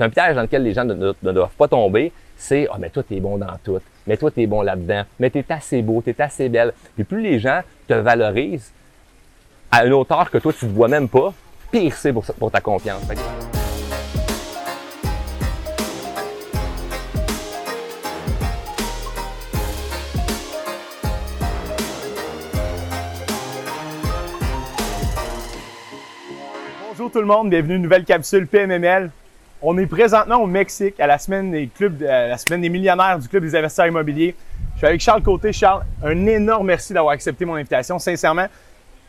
un piège dans lequel les gens ne, doivent pas tomber, c'est Ah, mais toi, tu es bon dans tout. Mais toi, tu es bon là-dedans. Mais tu es assez beau, tu es assez belle. Puis plus les gens te valorisent à une hauteur que toi, tu ne vois même pas, pire c'est pour, pour ta confiance. Bonjour tout le monde, bienvenue à une nouvelle capsule PMML. On est présentement au Mexique à la semaine des clubs, la semaine des millionnaires du club des investisseurs immobiliers. Je suis avec Charles Côté. Charles, un énorme merci d'avoir accepté mon invitation. Sincèrement,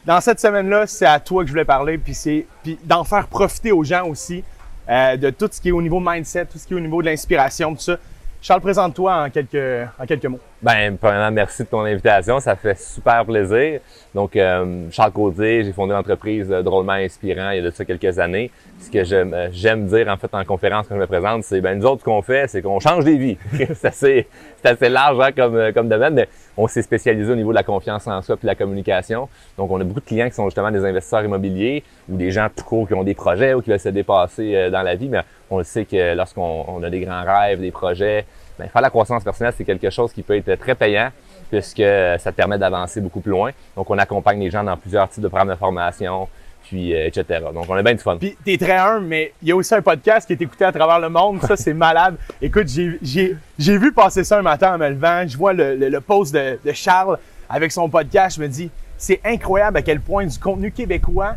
dans cette semaine-là, c'est à toi que je voulais parler, puis c'est d'en faire profiter aux gens aussi euh, de tout ce qui est au niveau mindset, tout ce qui est au niveau de l'inspiration, tout ça. Charles, présente-toi en quelques, en quelques mots. Ben, premièrement, merci de ton invitation. Ça fait super plaisir. Donc, euh, Charles Caudier, j'ai fondé l'entreprise euh, Drôlement Inspirant il y a de ça quelques années. Ce que euh, j'aime dire, en fait, en conférence quand je me présente, c'est, ben, nous autres, ce qu'on fait, c'est qu'on change des vies. c'est assez, assez large hein, comme, comme domaine, mais on s'est spécialisé au niveau de la confiance en soi puis la communication. Donc, on a beaucoup de clients qui sont justement des investisseurs immobiliers ou des gens tout court qui ont des projets ou qui veulent se dépasser dans la vie. Mais on le sait que lorsqu'on a des grands rêves, des projets, ben, faire la croissance personnelle, c'est quelque chose qui peut être très payant puisque ça te permet d'avancer beaucoup plus loin. Donc, on accompagne les gens dans plusieurs types de programmes de formation, puis euh, etc. Donc, on a bien du fun. Puis, t'es très humble, mais il y a aussi un podcast qui est écouté à travers le monde. Ça, c'est malade. Écoute, j'ai vu passer ça un matin en me levant. Je vois le, le, post de, de Charles avec son podcast. Je me dis, c'est incroyable à quel point du contenu québécois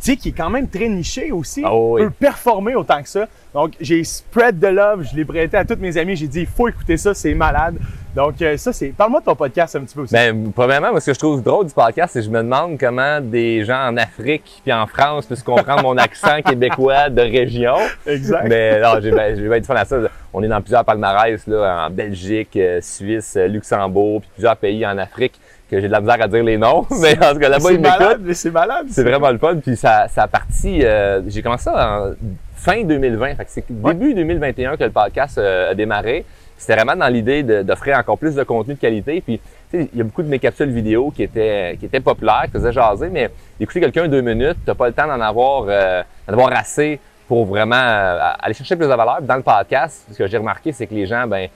tu sais, qui est quand même très niché aussi, ah peut performer autant que ça. Donc, j'ai spread the love, je l'ai prêté à tous mes amis, j'ai dit, il faut écouter ça, c'est malade. Donc, euh, ça, c'est. Parle-moi de ton podcast un petit peu aussi. Ben, premièrement, moi, ce que je trouve drôle du podcast, c'est que je me demande comment des gens en Afrique puis en France puissent comprendre mon accent québécois de région. Exact. Mais non, j'ai ben, bien du fun à ça. On est dans plusieurs palmarès, là, en Belgique, euh, Suisse, Luxembourg, puis plusieurs pays en Afrique que j'ai de la misère à dire les noms, mais en tout cas là-bas ils m'écoutent. C'est malade. C'est vraiment le fun. Puis ça, ça a parti. Euh, j'ai commencé ça en fin 2020. Fait que c'est début 2021 que le podcast euh, a démarré. C'était vraiment dans l'idée d'offrir encore plus de contenu de qualité. Puis il y a beaucoup de mes capsules vidéo qui étaient qui étaient populaires, qui faisaient jaser, mais écouter quelqu'un deux minutes, t'as pas le temps d'en avoir euh, avoir assez pour vraiment aller chercher plus de valeur. Dans le podcast, ce que j'ai remarqué, c'est que les gens, ben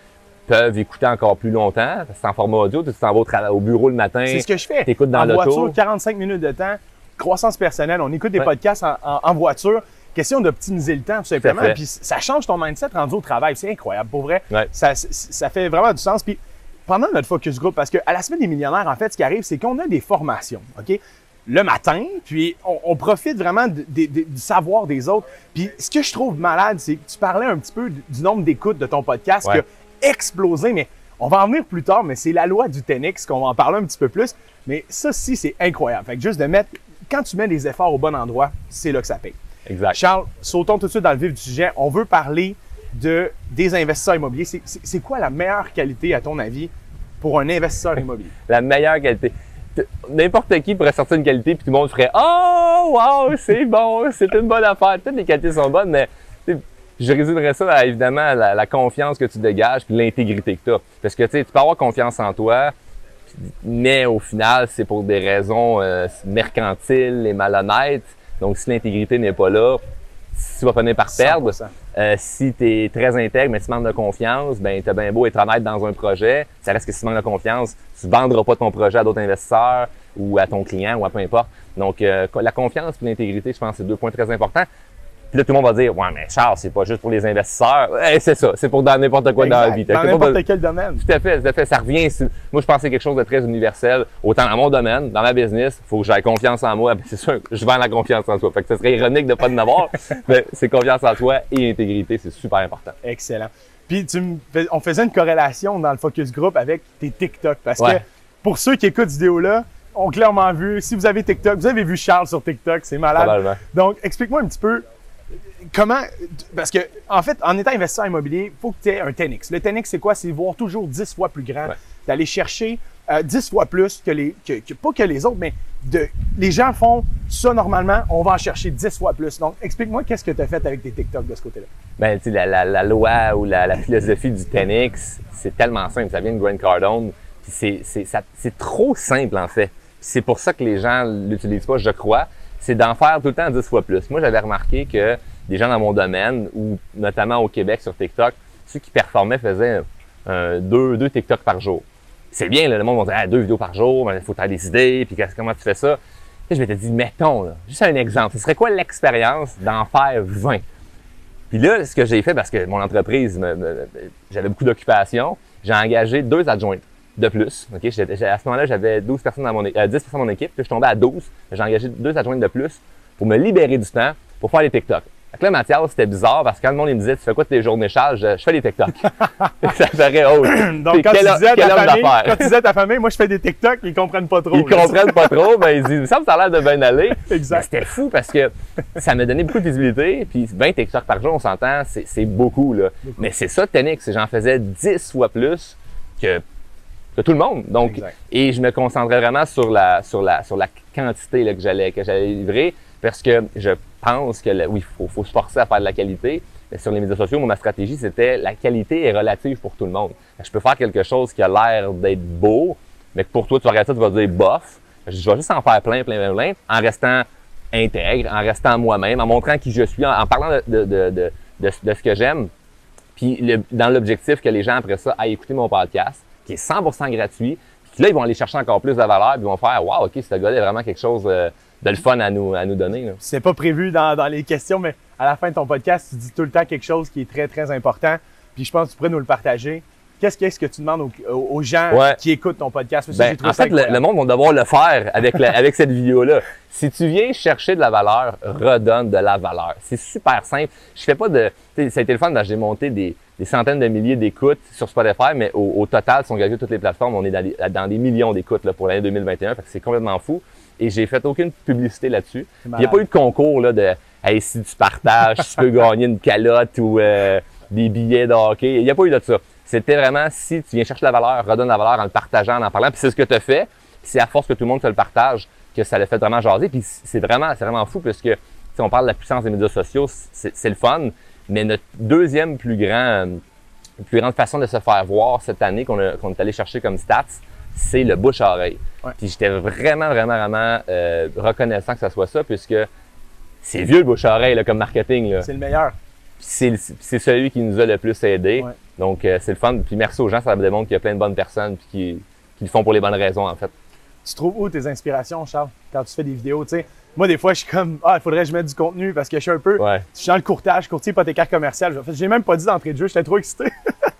peuvent écouter encore plus longtemps. C'est en format audio, tu t'en vas au, bureau le matin. C'est ce que je fais. T'écoutes dans l'auto. En voiture, 45 minutes de temps, croissance personnelle. On écoute des podcasts en, voiture. Question d'optimiser le temps, tout simplement. Puis ça change ton mindset rendu au travail. C'est incroyable. Pour vrai, ça, ça fait vraiment du sens. Puis pendant notre focus group, parce qu'à la semaine des millionnaires, en fait, ce qui arrive, c'est qu'on a des formations. OK? le matin, puis on, profite vraiment du savoir des autres. Puis ce que je trouve malade, c'est que tu parlais un petit peu du nombre d'écoutes de ton podcast, que explosé, mais on va en venir plus tard, mais c'est la loi du 10 qu'on va en parler un petit peu plus. Mais ça, si, c'est incroyable. Fait que juste de mettre, quand tu mets des efforts au bon endroit, c'est là que ça paye. Exact. Charles, sautons tout de suite dans le vif du sujet. On veut parler de, des investisseurs immobiliers. C'est quoi la meilleure qualité, à ton avis, pour un investisseur immobilier? la meilleure qualité. N'importe qui pourrait sortir une qualité, puis tout le monde ferait Oh, wow, c'est bon, c'est une bonne affaire. Toutes les qualités sont bonnes, mais je résumerais ça à, évidemment la, la, confiance que tu dégages puis l'intégrité que tu as. Parce que tu sais, tu peux avoir confiance en toi, mais au final, c'est pour des raisons euh, mercantiles et malhonnêtes. Donc, si l'intégrité n'est pas là, tu vas finir par perdre. Euh, si tu es très intègre, mais tu manques de confiance, ben tu as bien beau être honnête dans un projet, ça reste que si tu manques de confiance, tu ne vendras pas ton projet à d'autres investisseurs ou à ton client ou à peu importe. Donc, euh, la confiance et l'intégrité, je pense, c'est deux points très importants. Puis là, tout le monde va dire, ouais, mais Charles, c'est pas juste pour les investisseurs. c'est ça, c'est pour dans n'importe quoi dans la vie. Dans n'importe quel domaine. Tout à fait, tout à fait. Ça revient. Moi, je pense que c'est quelque chose de très universel. Autant dans mon domaine, dans ma business, il faut que j'aie confiance en moi. C'est sûr, je vends la confiance en toi. Fait que ce serait ironique de pas en avoir. mais c'est confiance en toi et intégrité, c'est super important. Excellent. Puis tu on faisait une corrélation dans le focus group avec tes TikTok. Parce que pour ceux qui écoutent cette vidéo-là, ont clairement vu, si vous avez TikTok, vous avez vu Charles sur TikTok, c'est malade. Donc, explique-moi un petit peu comment. Parce que, en fait, en étant investisseur immobilier, il faut que tu aies un 10 Le 10 c'est quoi? C'est voir toujours 10 fois plus grand, d'aller chercher euh, 10 fois plus que les. Que, pas que les autres, mais de, les gens font ça normalement, on va en chercher 10 fois plus. Donc, explique-moi qu'est-ce que tu as fait avec tes TikTok de ce côté-là. Ben, tu sais, la, la, loi ou la, philosophie du 10 c'est tellement simple. Ça vient de Grant Cardone. c'est, c'est trop simple, en fait. C'est pour ça que les gens l'utilisent pas, je crois c'est d'en faire tout le temps 10 fois plus. Moi, j'avais remarqué que des gens dans mon domaine, ou notamment au Québec sur TikTok, ceux qui performaient faisaient deux, deux TikTok par jour. C'est bien, le monde va dire ah, deux vidéos par jour, il faut faire des idées, puis comment tu fais ça? Et je m'étais dit, mettons, juste un exemple, ce serait quoi l'expérience d'en faire 20? Puis là, ce que j'ai fait, parce que mon entreprise, j'avais beaucoup d'occupations, j'ai engagé deux adjointes de plus. à ce moment-là, j'avais 12 personnes dans mon, 10 personnes dans mon équipe, puis je tombais à 12. J'ai engagé deux adjointes de plus pour me libérer du temps pour faire les TikTok. Que là, Mathias, c'était bizarre parce que quand le monde me disait Tu fais quoi de tes journées charges? Je, fais des TikTok. ça ferait oh, Donc, quand, tu disais ta famille, quand tu disais à ta famille, moi, je fais des TikTok, ils comprennent pas trop. Ils comprennent pas trop, mais ils disent Ça me ça a l'air de bien aller. exact. C'était fou parce que ça m'a donné beaucoup de visibilité. Puis 20 TikTok par jour, on s'entend, c'est beaucoup, là. Mais c'est ça, technique. J'en faisais 10 fois plus que que tout le monde. Donc, et je me concentrais vraiment sur la, sur la, sur la quantité là, que j'allais, que j'allais livrer parce que je pense que oui, il faut, se forcer à faire de la qualité. Mais sur les médias sociaux, ma stratégie, c'était la qualité est relative pour tout le monde. Je peux faire quelque chose qui a l'air d'être beau, mais que pour toi, tu vas regarder ça, tu vas dire bof. Je vais juste en faire plein, plein, plein, plein, en restant intègre, en restant moi-même, en montrant qui je suis, en, parlant de, de, de, de, ce que j'aime. Puis dans l'objectif que les gens, après ça, aillent écouter mon podcast, qui est 100% gratuit. Puis là, ils vont aller chercher encore plus de valeur, puis ils vont faire « Wow, OK, ce gars-là est vraiment quelque chose... Euh, de le fun à nous, à nous donner. C'est pas prévu dans, dans, les questions, mais à la fin de ton podcast, tu dis tout le temps quelque chose qui est très, très important. Puis je pense que tu pourrais nous le partager. Qu'est-ce -ce que tu demandes aux, gens qui écoutent ton podcast? Ben, en fait, le, monde va devoir le faire avec, avec cette vidéo-là. Si tu viens chercher de la valeur, redonne de la valeur. C'est super simple. Je fais pas de... Ça a été le fun, j'ai monté des, des, centaines de milliers d'écoutes sur Spotify, mais au, au total, si on regarde toutes les plateformes, on est dans des, dans des millions d'écoutes pour l'année 2021. c'est complètement fou et j'ai fait aucune publicité là-dessus. Il n'y a pas eu de concours là, de hey, si tu partages, tu peux gagner une calotte ou euh, des billets de hockey. Il n'y a pas eu de ça. C'était vraiment si tu viens chercher la valeur, redonne la valeur en le partageant, en en parlant. Puis c'est ce que tu as fait. c'est à force que tout le monde te le partage que ça l'a fait vraiment jaser. Puis c'est vraiment, c'est vraiment fou parce que si on parle de la puissance des médias sociaux, c'est le fun. Mais notre deuxième plus grand, plus grande façon de se faire voir cette année qu'on est allé chercher comme stats, c'est le bouche-oreille. Puis j'étais vraiment, vraiment, vraiment euh, reconnaissant que ça soit ça, puisque c'est vieux le bouche-oreille comme marketing. C'est le meilleur. C'est celui qui nous a le plus aidé. Donc, euh, c'est le fun. Puis merci aux gens, ça me démontre qu'il y a plein de bonnes personnes puis qui, qui le font pour les bonnes raisons, en fait. Tu trouves où tes inspirations, Charles, quand tu fais des vidéos? sais? Moi, des fois, je suis comme, ah, il faudrait que je mette du contenu parce que je suis un peu, je suis dans le courtage, courtier hypothécaire commercial. En fait, j'ai même pas dit d'entrée de jeu, j'étais trop excité.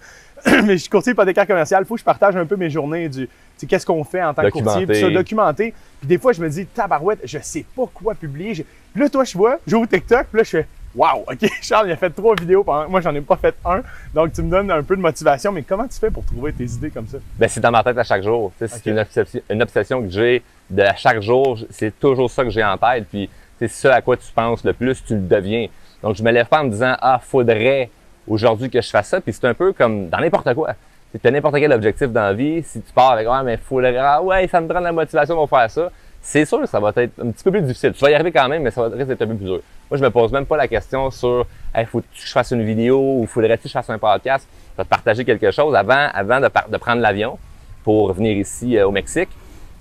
mais je suis courtier hypothécaire commercial. Il faut que je partage un peu mes journées du, qu'est-ce qu'on fait en tant que courtier, puis ça, documenter. Puis des fois, je me dis, tabarouette, je sais pas quoi publier. Puis là, toi, je vois, j'ouvre TikTok, puis là, je fais, Wow, OK, Charles, il a fait trois vidéos. Pendant... Moi, j'en ai pas fait un. Donc, tu me donnes un peu de motivation. Mais comment tu fais pour trouver tes idées comme ça? Ben, c'est dans ma tête à chaque jour. C'est une, obsession, une obsession que j'ai de chaque jour. C'est toujours ça que j'ai en tête. Puis, c'est ça à quoi tu penses le plus, tu le deviens. Donc, je me lève pas en me disant, ah, faudrait aujourd'hui que je fasse ça. Puis c'est un peu comme dans n'importe quoi. Si tu as n'importe quel objectif dans la vie, si tu pars avec ouais, mais le ah, ouais, ça me prend de la motivation pour faire ça, c'est sûr que ça va être un petit peu plus difficile. Tu vas y arriver quand même, mais ça va être un peu plus dur. Moi, je me pose même pas la question sur il faut que je fasse une vidéo ou faudrait-il que je fasse un podcast? Je vais te partager quelque chose avant, avant de, de prendre l'avion pour venir ici euh, au Mexique.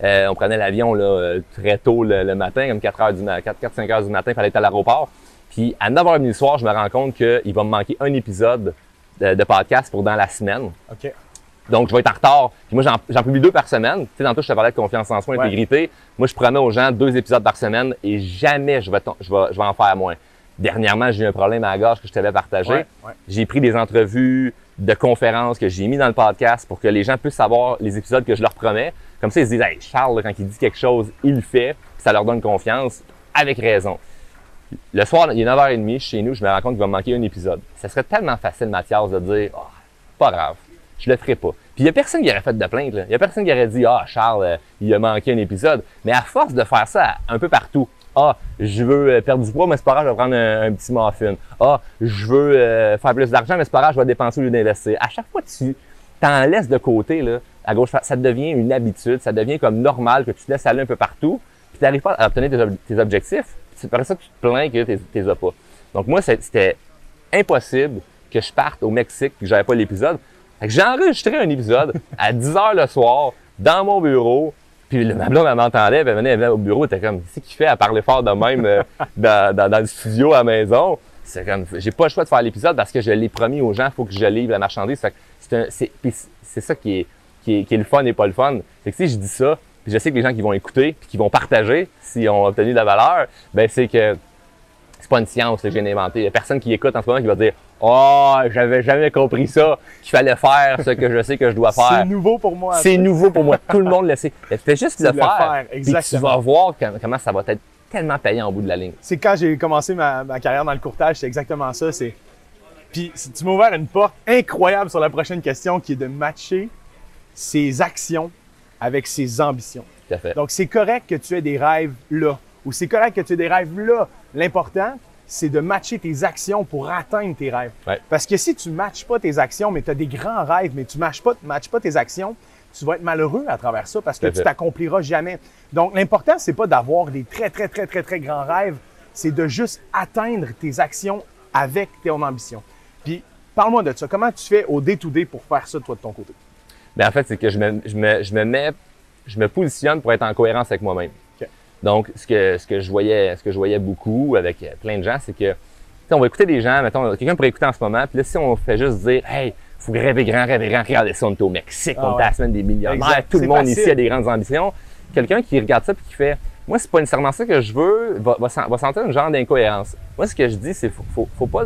Euh, on prenait l'avion là, euh, très tôt le, matin, comme 4 heures du 4, 4 5 heures du matin, il fallait être à l'aéroport. Puis à 9h du soir, je me rends compte qu'il va me manquer un épisode de, podcast pour dans la semaine. OK. Donc, je vais être en retard. Puis moi, j'en publie deux par semaine. Tu sais, dans tout, je te parlais de confiance en soi, intégrité. Moi, je promets aux gens deux épisodes par semaine et jamais je vais, je vais, je vais en faire moins. Dernièrement, j'ai eu un problème à la gorge que je t'avais partagé. J'ai pris des entrevues de conférences que j'ai mis dans le podcast pour que les gens puissent savoir les épisodes que je leur promets. Comme ça, ils se disent, hey, Charles, quand il dit quelque chose, il le fait. ça leur donne confiance avec raison. Le soir, il est 9h30 chez nous, je me rends compte qu'il va me manquer un épisode. Ça serait tellement facile, Mathias, de dire oh, pas grave, je le ferai pas. Puis il y a personne qui aurait fait de plainte. Il y a personne qui aurait dit Ah, Charles, euh, il a manqué un épisode. Mais à force de faire ça un peu partout, ah, je veux euh, perdre du poids, mais c'est pas grave, je vais prendre un, petit muffin. Ah, je veux euh, faire plus d'argent, mais c'est pas grave, je vais dépenser au lieu d'investir. À chaque fois, tu t'en laisses de côté, là, à gauche, ça devient une habitude, ça devient comme normal que tu te laisses aller un peu partout, puis tu n'arrives pas à obtenir tes objectifs c'est par ça que tu te plains que tu les as pas. Donc moi, c'était impossible que je parte au Mexique et que j'avais pas l'épisode. J'ai enregistré un épisode à 10 heures le soir dans mon bureau. Puis le blonde, elle m'entendait, elle venait, au bureau, elle était comme, qu'est-ce qu'il fait à parler fort de même euh, dans, le studio à la maison? c'est comme, j'ai pas le choix de faire l'épisode parce que je l'ai promis aux gens, faut que je livre la marchandise. c'est, c'est, ça qui est, qui est, qui est le fun et pas le fun. C'est que si je dis ça, puis je sais que les gens qui vont écouter, puis qui vont partager s'ils ont obtenu de la valeur, ben c'est que pas une science que j'ai inventé. Il y a personne qui écoute en ce moment qui va dire Oh, j'avais jamais compris ça, qu'il fallait faire ce que je sais que je dois faire. C'est nouveau pour moi. C'est nouveau pour moi. Tout le monde le sait. Fais juste le, le faire. faire tu vas voir comment ça va être tellement payant au bout de la ligne. C'est quand j'ai commencé ma, carrière dans le courtage, c'est exactement ça. C'est puis tu m'as ouvert une porte incroyable sur la prochaine question qui est de matcher ses actions avec ses ambitions. Tout à fait. Donc c'est correct que tu aies des rêves là ou c'est correct que tu aies des rêves là. L'important, c'est de matcher tes actions pour atteindre tes rêves. Parce que si tu ne matches pas tes actions, mais tu as des grands rêves, mais tu ne matches pas, matches pas tes actions, tu vas être malheureux à travers ça parce que tu t'accompliras jamais. Donc, l'important, c'est pas d'avoir des très, très, très, très, très grands rêves, c'est de juste atteindre tes actions avec ton ambition. Puis, parle-moi de ça. Comment tu fais au day-to-day pour faire ça, toi, de ton côté? Bien, en fait, c'est que je me, je, me, je me mets, je me positionne pour être en cohérence avec moi-même. Donc, ce que, ce que je voyais, ce que je voyais beaucoup avec plein de gens, c'est que, on va écouter des gens, mettons, quelqu'un pourrait écouter en ce moment, puis là, si on fait juste dire, hey, faut rêver grand, rêver grand, regardez ça, on est au Mexique, on est à la semaine des millionnaires, tout le monde ici a des grandes ambitions. Quelqu'un qui regarde ça puis qui fait, moi, c'est pas nécessairement ça que je veux, va, va, sentir un genre d'incohérence. Moi, ce que je dis, c'est faut, faut, faut pas,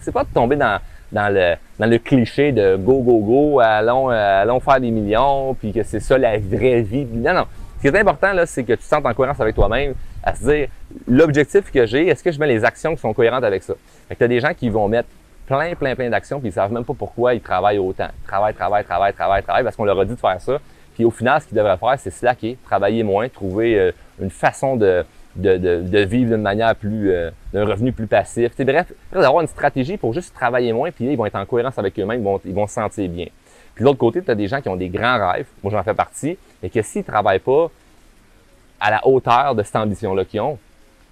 c'est pas de tomber dans, dans le, dans le cliché de go, go, go, allons, euh, allons faire des millions, puis que c'est ça la vraie vie. Non, non. Ce qui est important, là, c'est que tu te sentes en cohérence avec toi-même, à se dire, l'objectif que j'ai, est-ce que je mets les actions qui sont cohérentes avec ça? Fait que tu as des gens qui vont mettre plein, plein, plein d'actions, puis ils savent même pas pourquoi ils travaillent autant. Ils travaillent, travaillent, travaillent, travaillent, travaillent, parce qu'on leur a dit de faire ça. Puis au final, ce qu'ils devraient faire, c'est slacker, travailler moins, trouver euh, une façon de, de, de, vivre d'une manière plus, euh, d'un revenu plus passif. T'sais, bref, d'avoir une stratégie pour juste travailler moins, puis là, ils vont être en cohérence avec eux-mêmes, ils vont, ils vont se sentir bien. Puis de l'autre côté, tu as des gens qui ont des grands rêves, moi j'en fais partie, et que s'ils ne travaillent pas à la hauteur de cette ambition-là qu'ils ont,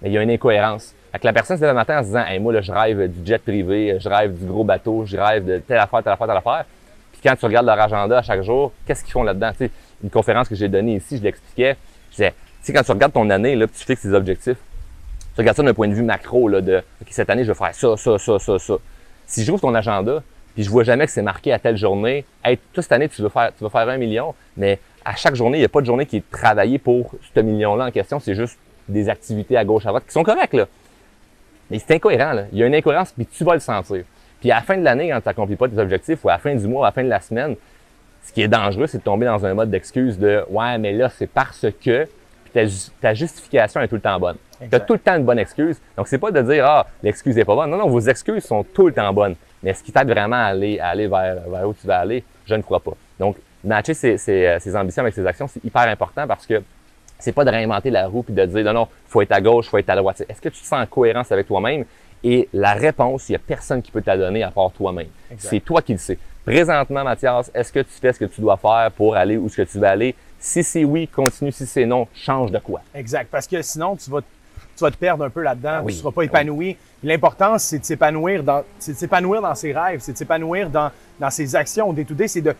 mais il y a une incohérence. Fait que la personne se lève le matin en se disant moi là, je rêve du jet privé, je rêve du gros bateau, je rêve de telle affaire, telle affaire, telle affaire. Puis quand tu regardes leur agenda à chaque jour, qu'est-ce qu'ils font là-dedans? Une conférence que j'ai donnée ici, je l'expliquais. Je disais, tu sais, quand tu regardes ton année, là, tu fixes tes objectifs, tu regardes ça d'un point de vue macro, là, de OK, cette année, je vais faire ça, ça, ça, ça, ça. Si j'ouvre ton agenda, puis je vois jamais que c'est marqué à telle journée, hey, toute cette année, tu veux faire, tu veux faire un million, mais à chaque journée, il n'y a pas de journée qui est travaillée pour ce million-là en question. C'est juste des activités à gauche, à droite qui sont correctes, là. Mais c'est incohérent, là. Il y a une incohérence, puis tu vas le sentir. Puis à la fin de l'année, quand tu n'accomplis pas tes objectifs, ou à la fin du mois, à la fin de la semaine, ce qui est dangereux, c'est de tomber dans un mode d'excuse de Ouais, mais là, c'est parce que. Puis ta, justification est tout le temps bonne. Tu as tout le temps une bonne excuse. Donc, c'est pas de dire Ah, l'excuse n'est pas bonne. Non, non, vos excuses sont tout le temps bonnes. Mais ce qui t'aide vraiment à aller, aller vers, vers où tu vas aller, je ne crois pas. Donc, matcher ses, ses, ses, ambitions avec ses actions, c'est hyper important parce que c'est pas de réinventer la roue puis de dire non, non, faut être à gauche, faut être à droite. Est-ce que tu te sens en cohérence avec toi-même? Et la réponse, il n'y a personne qui peut te la donner à part toi-même. C'est toi qui le sais. Présentement, Mathias, est-ce que tu fais ce que tu dois faire pour aller où ce que tu veux aller? Si c'est oui, continue. Si c'est non, change de quoi. Exact. Parce que sinon, tu vas, tu vas te perdre un peu là-dedans. Tu ne seras pas épanoui. L'important, c'est de s'épanouir dans, c'est de s'épanouir dans ses rêves, c'est de s'épanouir dans, dans ses actions. Day to c'est de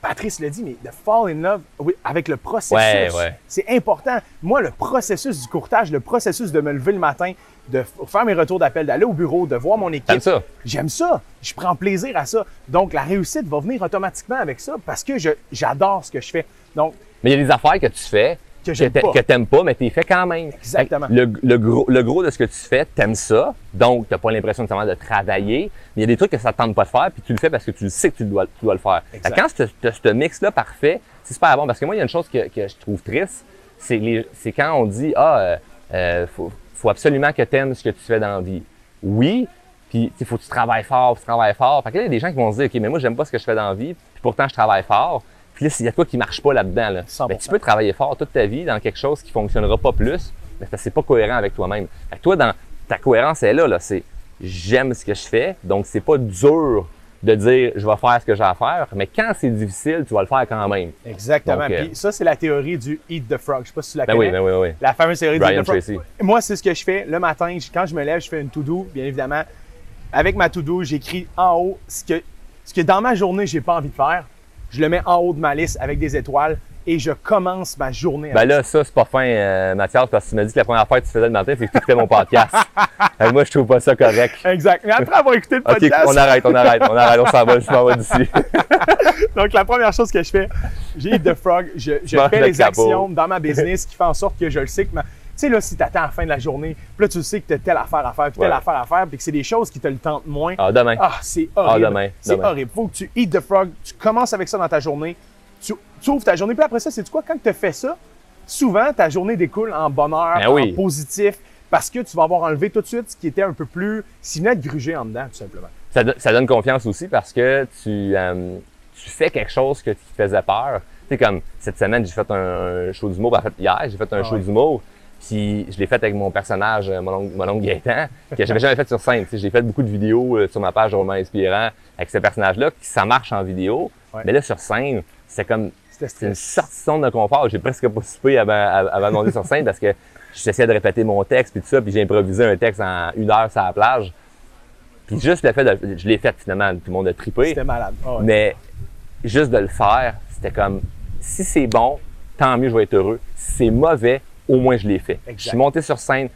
Patrice l'a dit, mais de fall in love avec le processus. C'est important. Moi, le processus du courtage, le processus de me lever le matin, de faire mes retours d'appel, d'aller au bureau, de voir mon équipe. ça? J'aime ça. Je prends plaisir à ça. Donc, la réussite va venir automatiquement avec ça parce que j'adore ce que je fais. Donc, mais il y a des affaires que tu fais que, t'aimes pas, mais t'es fait quand même. Exactement. Le, gros, le gros de ce que tu fais, t'aimes ça, donc t'as pas l'impression nécessairement de travailler, mais il y a des trucs que ça te tente pas de faire, puis tu le fais parce que tu sais que tu dois, tu dois le faire. Quand tu as ce mix-là parfait, c'est super bon, parce que moi, il y a une chose que, que je trouve triste, c'est quand on dit, ah, euh, euh, faut, faut absolument que t'aimes ce que tu fais dans la vie. Oui, puis il faut que tu travailles fort, tu travailles fort. Fait que là, il y a des gens qui vont se dire, OK, mais moi, j'aime pas ce que je fais dans la vie, puis pourtant, je travaille fort. Puis là, s'il y a quoi qui marche pas là-dedans, là, ben, tu peux travailler fort toute ta vie dans quelque chose qui fonctionnera pas plus, mais c'est pas cohérent avec toi-même. Toi, dans ta cohérence est là, là c'est j'aime ce que je fais, donc c'est pas dur de dire je vais faire ce que j'ai à faire, mais quand c'est difficile, tu vas le faire quand même. Exactement. Puis euh, ça, c'est la théorie du Eat the Frog. Je sais pas si tu la ben connais. Oui, ben oui, oui. La fameuse théorie du Eat the Frog. Moi, c'est ce que je fais le matin. Quand je me lève, je fais une to-do, bien évidemment. Avec ma to-do, j'écris en haut ce que, ce que dans ma journée, j'ai pas envie de faire je le mets en haut de ma liste avec des étoiles et je commence ma journée. Ben là, ça, c'est pas fin, euh, Mathias, parce que tu m'as dit que la première fois que tu faisais le matin, c'est que tu écoutais mon podcast. moi, je trouve pas ça correct. Exact. Mais après avoir écouté le podcast. OK, on arrête, on arrête, on arrête, on s'en va, je m'en vais d'ici. Donc, la première chose que je fais, j'ai the Frog, je, fais les actions dans ma business qui fait en sorte que je le sais que ma, sais, là, si tu attends à la fin de la journée, puis là, tu sais que tu as telle affaire à faire, puis telle affaire à faire, puis que c'est des choses qui te le tentent moins. Ah, demain. Ah, c'est horrible. Ah, demain. C'est horrible. Faut que tu eat the frog, tu commences avec ça dans ta journée, tu, ouvres ta journée, puis après ça, c'est quoi? Quand tu fais ça, souvent, ta journée découle en bonheur, ben en positif, parce que tu vas avoir enlevé tout de suite ce qui était un peu plus, si de gruger en dedans, tout simplement. Ça, donne confiance aussi parce que tu, euh, tu fais quelque chose que, qui te faisait peur. Tu sais, comme cette semaine, j'ai fait un, show d'humour. Ben, en fait, hier, j'ai fait un ah show d'humour. Puis je l'ai fait avec mon personnage, euh, mon oncle, mon oncle Gaétan, que j'avais jamais fait sur scène. J'ai fait beaucoup de vidéos euh, sur ma page Roman Inspirant avec ce personnage-là, qui ça marche en vidéo. Mais là, sur scène, c'est comme c'est une sorte de confort. J'ai presque pas soupé avant, avant de monter sur scène parce que j'essayais de répéter mon texte puis tout ça, puis j'ai improvisé un texte en une heure sur la plage. Puis juste le fait de, je l'ai fait finalement, tout le monde a trippé. C'était malade. Ah mais juste de le faire, c'était comme si c'est bon, tant mieux, je vais être heureux. Si c'est mauvais, au moins je l'ai fait. Je suis monté sur scène,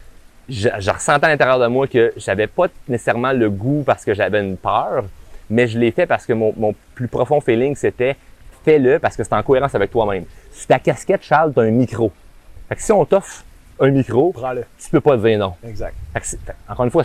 je, ressentais à l'intérieur de moi que j'avais pas nécessairement le goût parce que j'avais une peur, mais je l'ai fait parce que mon, plus profond feeling, c'était fais-le parce que c'est en cohérence avec toi-même. Sur ta casquette, Charles, tu as un micro. Fait que si on t'offre un micro, tu peux pas dire non. Exact. encore une fois,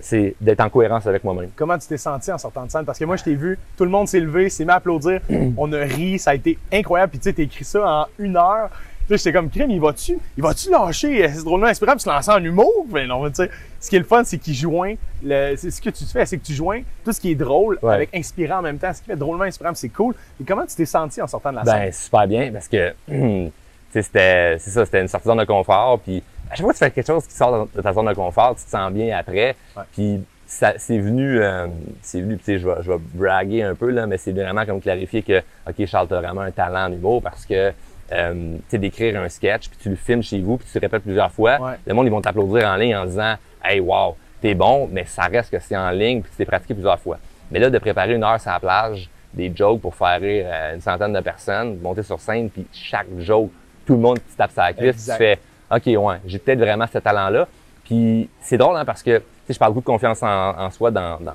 c'est d'être en cohérence avec moi-même. Comment tu t'es senti en sortant de scène? Parce que moi, je t'ai vu, tout le monde s'est levé, s'est mis à applaudir, on a ri, ça a été incroyable. Puis tu sais, t'as écrit ça en une heure j'étais comme, crème, il va-tu, il va-tu lâcher euh, C'est drôlement inspirant se lancer en humour? Mais non, tu sais, ce qui est le fun, c'est qu'il joint, c'est ce que tu fais, c'est que tu joins tout ce qui est drôle avec inspirant en même temps. Ce qui fait drôlement inspirant, c'est cool. Et comment tu t'es senti en sortant de la scène? Ben, super bien, parce que, c'était, c'est ça, c'était une sortie de zone de confort. Puis, à chaque fois que tu fais quelque chose qui sort de ta zone de confort, tu te sens bien après. Puis, c'est venu, euh, c'est venu, tu sais, je vais, je vais braguer un peu, là, mais c'est vraiment comme clarifier que, OK, Charles, t'as vraiment un talent en humour parce que euh, d'écrire un sketch, puis tu le filmes chez vous, puis tu le répètes plusieurs fois. Le monde, ils vont t'applaudir en ligne en disant Hey, wow, t'es bon, mais ça reste que c'est en ligne, puis tu t'es pratiqué plusieurs fois. Mais là, de préparer une heure sur la plage, des jokes pour faire rire euh, une centaine de personnes, monter sur scène, puis chaque joke, tout le monde qui tape sa cuisse, tu fais OK, ouais, j'ai peut-être vraiment ce talent-là. Puis c'est drôle, hein, parce que je parle beaucoup de confiance en, soi dans, dans,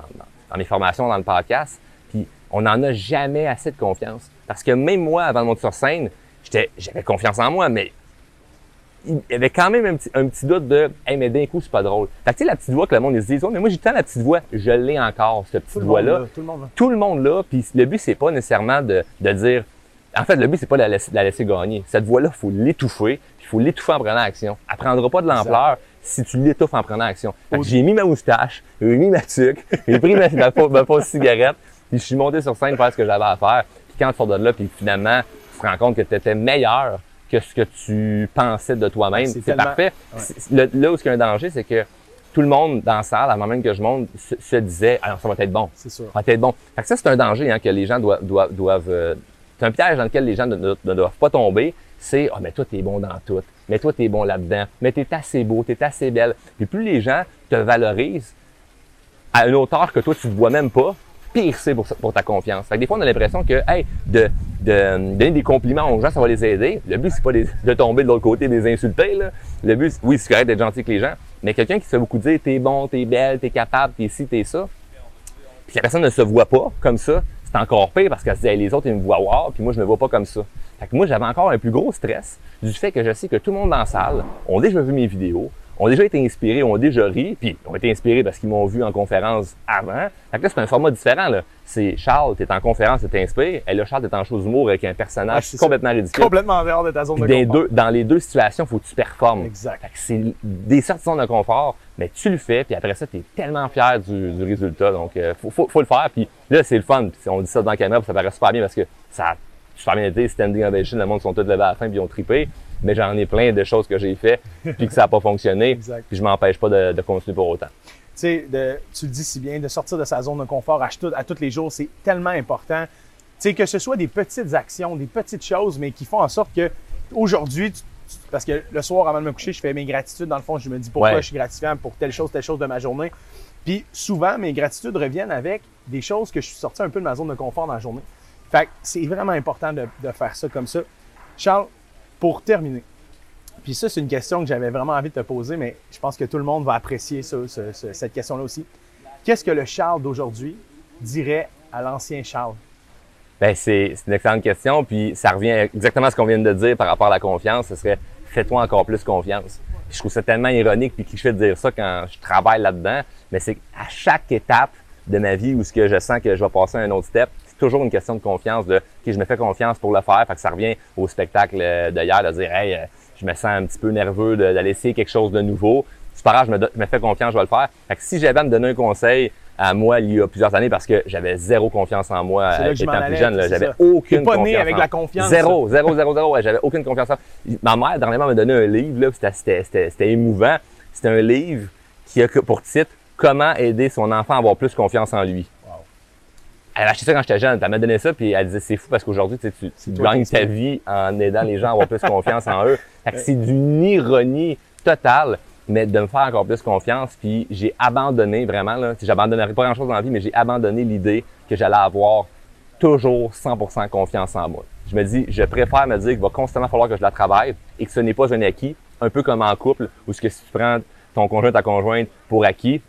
dans, mes formations, dans le podcast. Puis on n'en a jamais assez de confiance. Parce que même moi, avant de monter sur scène, j'avais confiance en moi, mais il y avait quand même un petit, un petit doute de Hey, mais d'un coup, c'est pas drôle. Fait que tu sais, la petite voix que le monde se dit, oh, mais moi j'ai tant la petite voix, je l'ai encore, cette petite voix-là. Tout le monde là. Tout le monde là. Puis le but, c'est pas nécessairement de, de dire. En fait, le but, c'est pas de la laisser, la laisser gagner. Cette voix-là, il faut l'étouffer, il faut l'étouffer en prenant action. Elle prendra pas de l'ampleur si tu l'étouffes en prenant action. J'ai mis ma moustache, j'ai mis ma tuque, j'ai pris ma, ma, ma, cigarette, puis je suis monté sur scène pour faire ce que j'avais à faire. Puis quand tu sors de là, puis finalement, tu te rends compte que tu étais meilleur que ce que tu pensais de toi-même. c'est parfait. là où il y a un danger, c'est que tout le monde dans la salle, avant même que je monte, se, disait ah, ça va être bon. C'est sûr. Ça va être bon. Fait que ça, c'est un danger hein, que les gens doivent. doivent, doivent euh, c'est un piège dans lequel les gens ne, doivent pas tomber. C'est Ah, mais toi, t'es bon dans tout. Mais toi, t'es bon là-dedans. Mais t'es assez beau, t'es assez belle. Puis plus les gens te valorisent à une hauteur que toi, tu ne vois même pas, pire c'est pour, ta confiance. Fait que des fois, on a l'impression que, hey, de, de, donner des compliments aux gens, ça va les aider. Le but, c'est pas de tomber de l'autre côté, des insulter. Là. Le but, oui, c'est correct d'être gentil avec les gens, mais quelqu'un qui se fait beaucoup dire t'es bon, t'es belle, t'es capable, t'es ci, t'es ça, puis la personne ne se voit pas comme ça, c'est encore pire parce que les autres, ils me voient voir, puis moi, je me vois pas comme ça. Fait que moi, j'avais encore un plus gros stress du fait que je sais que tout le monde dans la salle ont déjà vu mes vidéos, ont déjà été inspirés, ont déjà ri, puis ont été inspirés parce qu'ils m'ont vu en conférence avant. Fait que là, c'est un format différent. Là. C'est Charles, t'es en conférence, tu t'inspires, et là, Charles, t'es en chose d'humour avec un personnage complètement ridicule. Complètement en dehors de ta zone de confort. Deux, dans les deux situations, il faut que tu performes. Exact. Fait que c'est des sortes de confort, mais tu le fais, puis après ça, tu es tellement fier du, du résultat. Donc, euh, faut, faut, faut, le faire. Puis là, c'est le fun. on dit ça dans la caméra, puis ça paraît super bien parce que ça a super bien été. Standing ovation, le monde sont tous levés à la fin, puis ils ont trippé mais j'en ai plein de choses que j'ai fait puis que ça n'a pas fonctionné. Puis je m'empêche pas de, continuer pour autant. Tu sais, tu le dis si bien, de sortir de sa zone de confort à, à tous les jours, c'est tellement important. Tu sais, que ce soit des petites actions, des petites choses, mais qui font en sorte que aujourd'hui, parce que le soir avant de me coucher, je fais mes gratitudes. Dans le fond, je me dis pourquoi je suis gratifiant pour telle chose, telle chose de ma journée. Puis souvent, mes gratitudes reviennent avec des choses que je suis sorti un peu de ma zone de confort dans la journée. Fait que c'est vraiment important de, de faire ça comme ça. Charles, pour terminer, puis ça, c'est une question que j'avais vraiment envie de te poser, mais je pense que tout le monde va apprécier cette question-là aussi. Qu'est-ce que le Charles d'aujourd'hui dirait à l'ancien Charles? Bien, c'est une excellente question, puis ça revient exactement à ce qu'on vient de dire par rapport à la confiance. Ce serait fais-toi encore plus confiance. je trouve ça tellement ironique puis cliché de dire ça quand je travaille là-dedans, mais c'est à chaque étape de ma vie où ce que je sens que je vais passer à un autre step, toujours une question de confiance, de que je me fais confiance pour le faire. Fait que ça revient au spectacle d'hier de dire Hey, euh, je me sens un petit peu nerveux d'aller essayer quelque chose de nouveau. C'est pas grave, je me, fais confiance, je vais le faire. Fait que si j'avais à me donner un conseil à moi il y a plusieurs années parce que j'avais zéro confiance en moi étant plus jeune, j'avais aucune pas né avec la confiance. Zéro, zéro, zéro, zéro. j'avais aucune confiance en Ma mère, dernièrement, m'a donné un livre, là, c'était émouvant. C'était un livre qui a pour titre Comment aider son enfant à avoir plus confiance en lui. Elle a acheté ça quand j'étais jeune. Elle m'a donné ça, puis elle disait c'est fou parce qu'aujourd'hui, tu, tu, tu gagnes ta vie en aidant les gens à avoir plus confiance en eux. c'est d'une ironie totale, mais de me faire encore plus confiance. Puis j'ai abandonné vraiment, là, j'abandonnerai pas grand-chose dans la vie, mais j'ai abandonné l'idée que j'allais avoir toujours 100% confiance en moi. Je me dis, je préfère me dire qu'il va constamment falloir que je la travaille et que ce n'est pas un acquis, un peu comme en couple, où ce que si tu prends ton conjoint, ta conjointe pour acquis,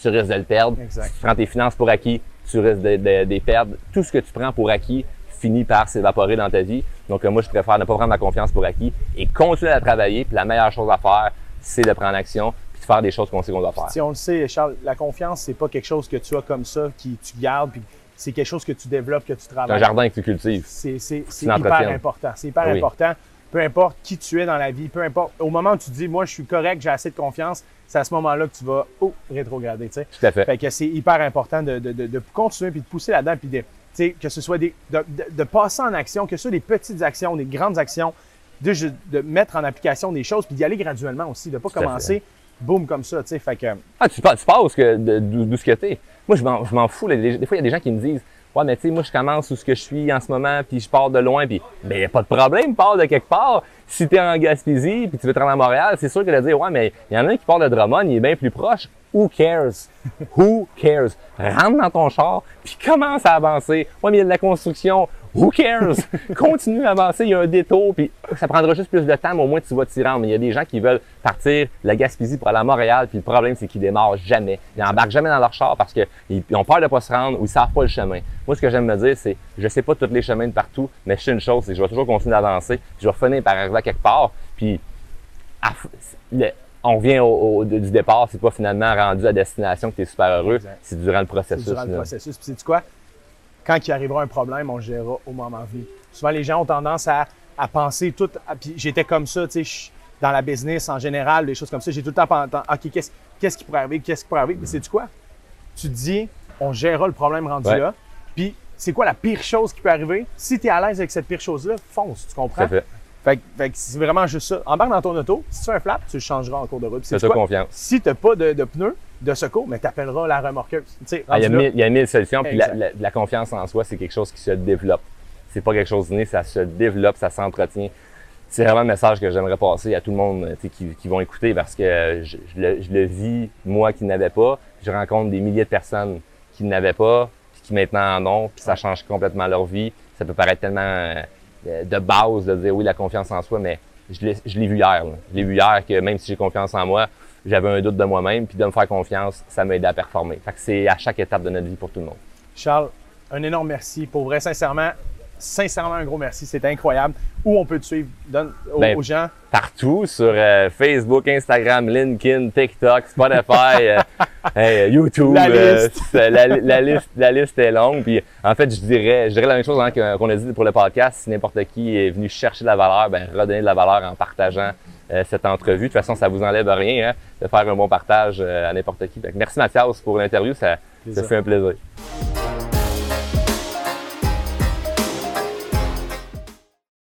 tu risques de le perdre. Si tu prends tes finances pour acquis, tu risques de, les perdre. Tout ce que tu prends pour acquis finit par s'évaporer dans ta vie. Donc, euh, moi, je préfère ne pas prendre ma confiance pour acquis et continuer à travailler. Puis la meilleure chose à faire, c'est de prendre action puis de faire des choses qu'on sait qu'on doit faire. Si on le sait, Charles, la confiance, c'est pas quelque chose que tu as comme ça, qui tu gardes, puis c'est quelque chose que tu développes, que tu travailles. C'est un jardin que tu cultives. C'est hyper important. C'est hyper important. Peu importe qui tu es dans la vie, peu importe. Au moment où tu dis, moi, je suis correct, j'ai assez de confiance, c'est à ce moment-là que tu vas oh, rétrograder. Tu sais. Tout à fait. Fait que c'est hyper important de, de, de, continuer puis de pousser là-dedans puis de, que ce soit des, de, passer en action, que ce soit des petites actions, des grandes actions, de, de mettre en application des choses puis d'y aller graduellement aussi, de pas commencer boum comme ça. Tu sais. Fait que... Ah, tu, tu passes d'où ce que t'es. Moi, je m'en fous. Des fois, il y a des gens qui me disent Ouais, mais tu sais, moi, je commence où ce que je suis en ce moment, puis je pars de loin, puis ben, y a pas de problème, pars de quelque part. Si tu es en Gaspésie, puis tu veux te rendre à Montréal, c'est sûr que de dire, ouais, mais il y en a un qui part de Drummond, il est bien plus proche. Who cares? Who cares? Rentre dans ton char, puis commence à avancer. Ouais, mais il y a de la construction. Who cares? Continue à avancer, il y a un détour, puis ça prendra juste plus de temps, mais au moins tu vas t'y rendre. Mais il y a des gens qui veulent partir de la Gaspésie pour aller à Montréal, puis le problème, c'est qu'ils démarrent jamais. Ils embarquent jamais dans leur char parce qu'ils ont peur de pas se rendre ou ils savent pas le chemin. Moi, ce que j'aime me dire, c'est je sais pas tous les chemins de partout, mais je sais une chose, c'est que je vais toujours continuer d'avancer, je vais finir par arriver à quelque part, puis on revient au, du départ, c'est pas finalement rendu à destination que tu es super heureux, c'est durant le processus. Durant le processus. Puis, sais quoi? quand il arrivera un problème, on le gérera au moment venu. Souvent, les gens ont tendance à, penser tout. Puis j'étais comme ça, tu sais, dans la business en général, des choses comme ça. J'ai tout le temps pensé, OK, qu'est-ce qui pourrait arriver? Qu'est-ce qui pourrait arriver? Mais c'est tu quoi? Tu te dis, on gérera le problème rendu là. Puis c'est quoi la pire chose qui peut arriver? Si tu es à l'aise avec cette pire chose-là, fonce, tu comprends? Fait, fait que c'est vraiment juste ça. Embarque dans ton auto. Si tu fais un flap, tu le changeras en cours de route. Confiance. Si tu n'as pas de, pneus de secours, mais tu appelleras la remorqueuse. Ah, il, y a mille, il y a mille solutions. Puis la, confiance en soi, c'est quelque chose qui se développe. C'est pas quelque chose de né, ça se développe, ça s'entretient. C'est vraiment le message que j'aimerais passer à tout le monde qui, qui vont écouter parce que je, le, vis, moi qui n'avais pas. Je rencontre des milliers de personnes qui n'avaient pas, puis qui maintenant en ont, puis ça change complètement leur vie. Ça peut paraître tellement euh, euh, de base de dire oui, la confiance en soi, mais je l'ai vu hier. Je l'ai vu hier que même si j'ai confiance en moi, j'avais un doute de moi-même, puis de me faire confiance, ça m'a aidé à performer. Fait que c'est à chaque étape de notre vie pour tout le monde. Charles, un énorme merci. Pour vrai, sincèrement, sincèrement, un gros merci. C'est incroyable. Où on peut te suivre donne, aux, ben, gens? Partout, sur euh, Facebook, Instagram, LinkedIn, TikTok, Spotify, euh, euh, YouTube. La liste. la, liste. la liste est longue. Puis, en fait, je dirais, je dirais la même chose hein, qu'on a dit pour le podcast. Si n'importe qui est venu chercher de la valeur, ben, redonner de la valeur en partageant cette entrevue. De toute façon, ça vous enlève rien hein, de faire un bon partage à n'importe qui. merci Mathias pour l'interview. Ça, ça fait un plaisir.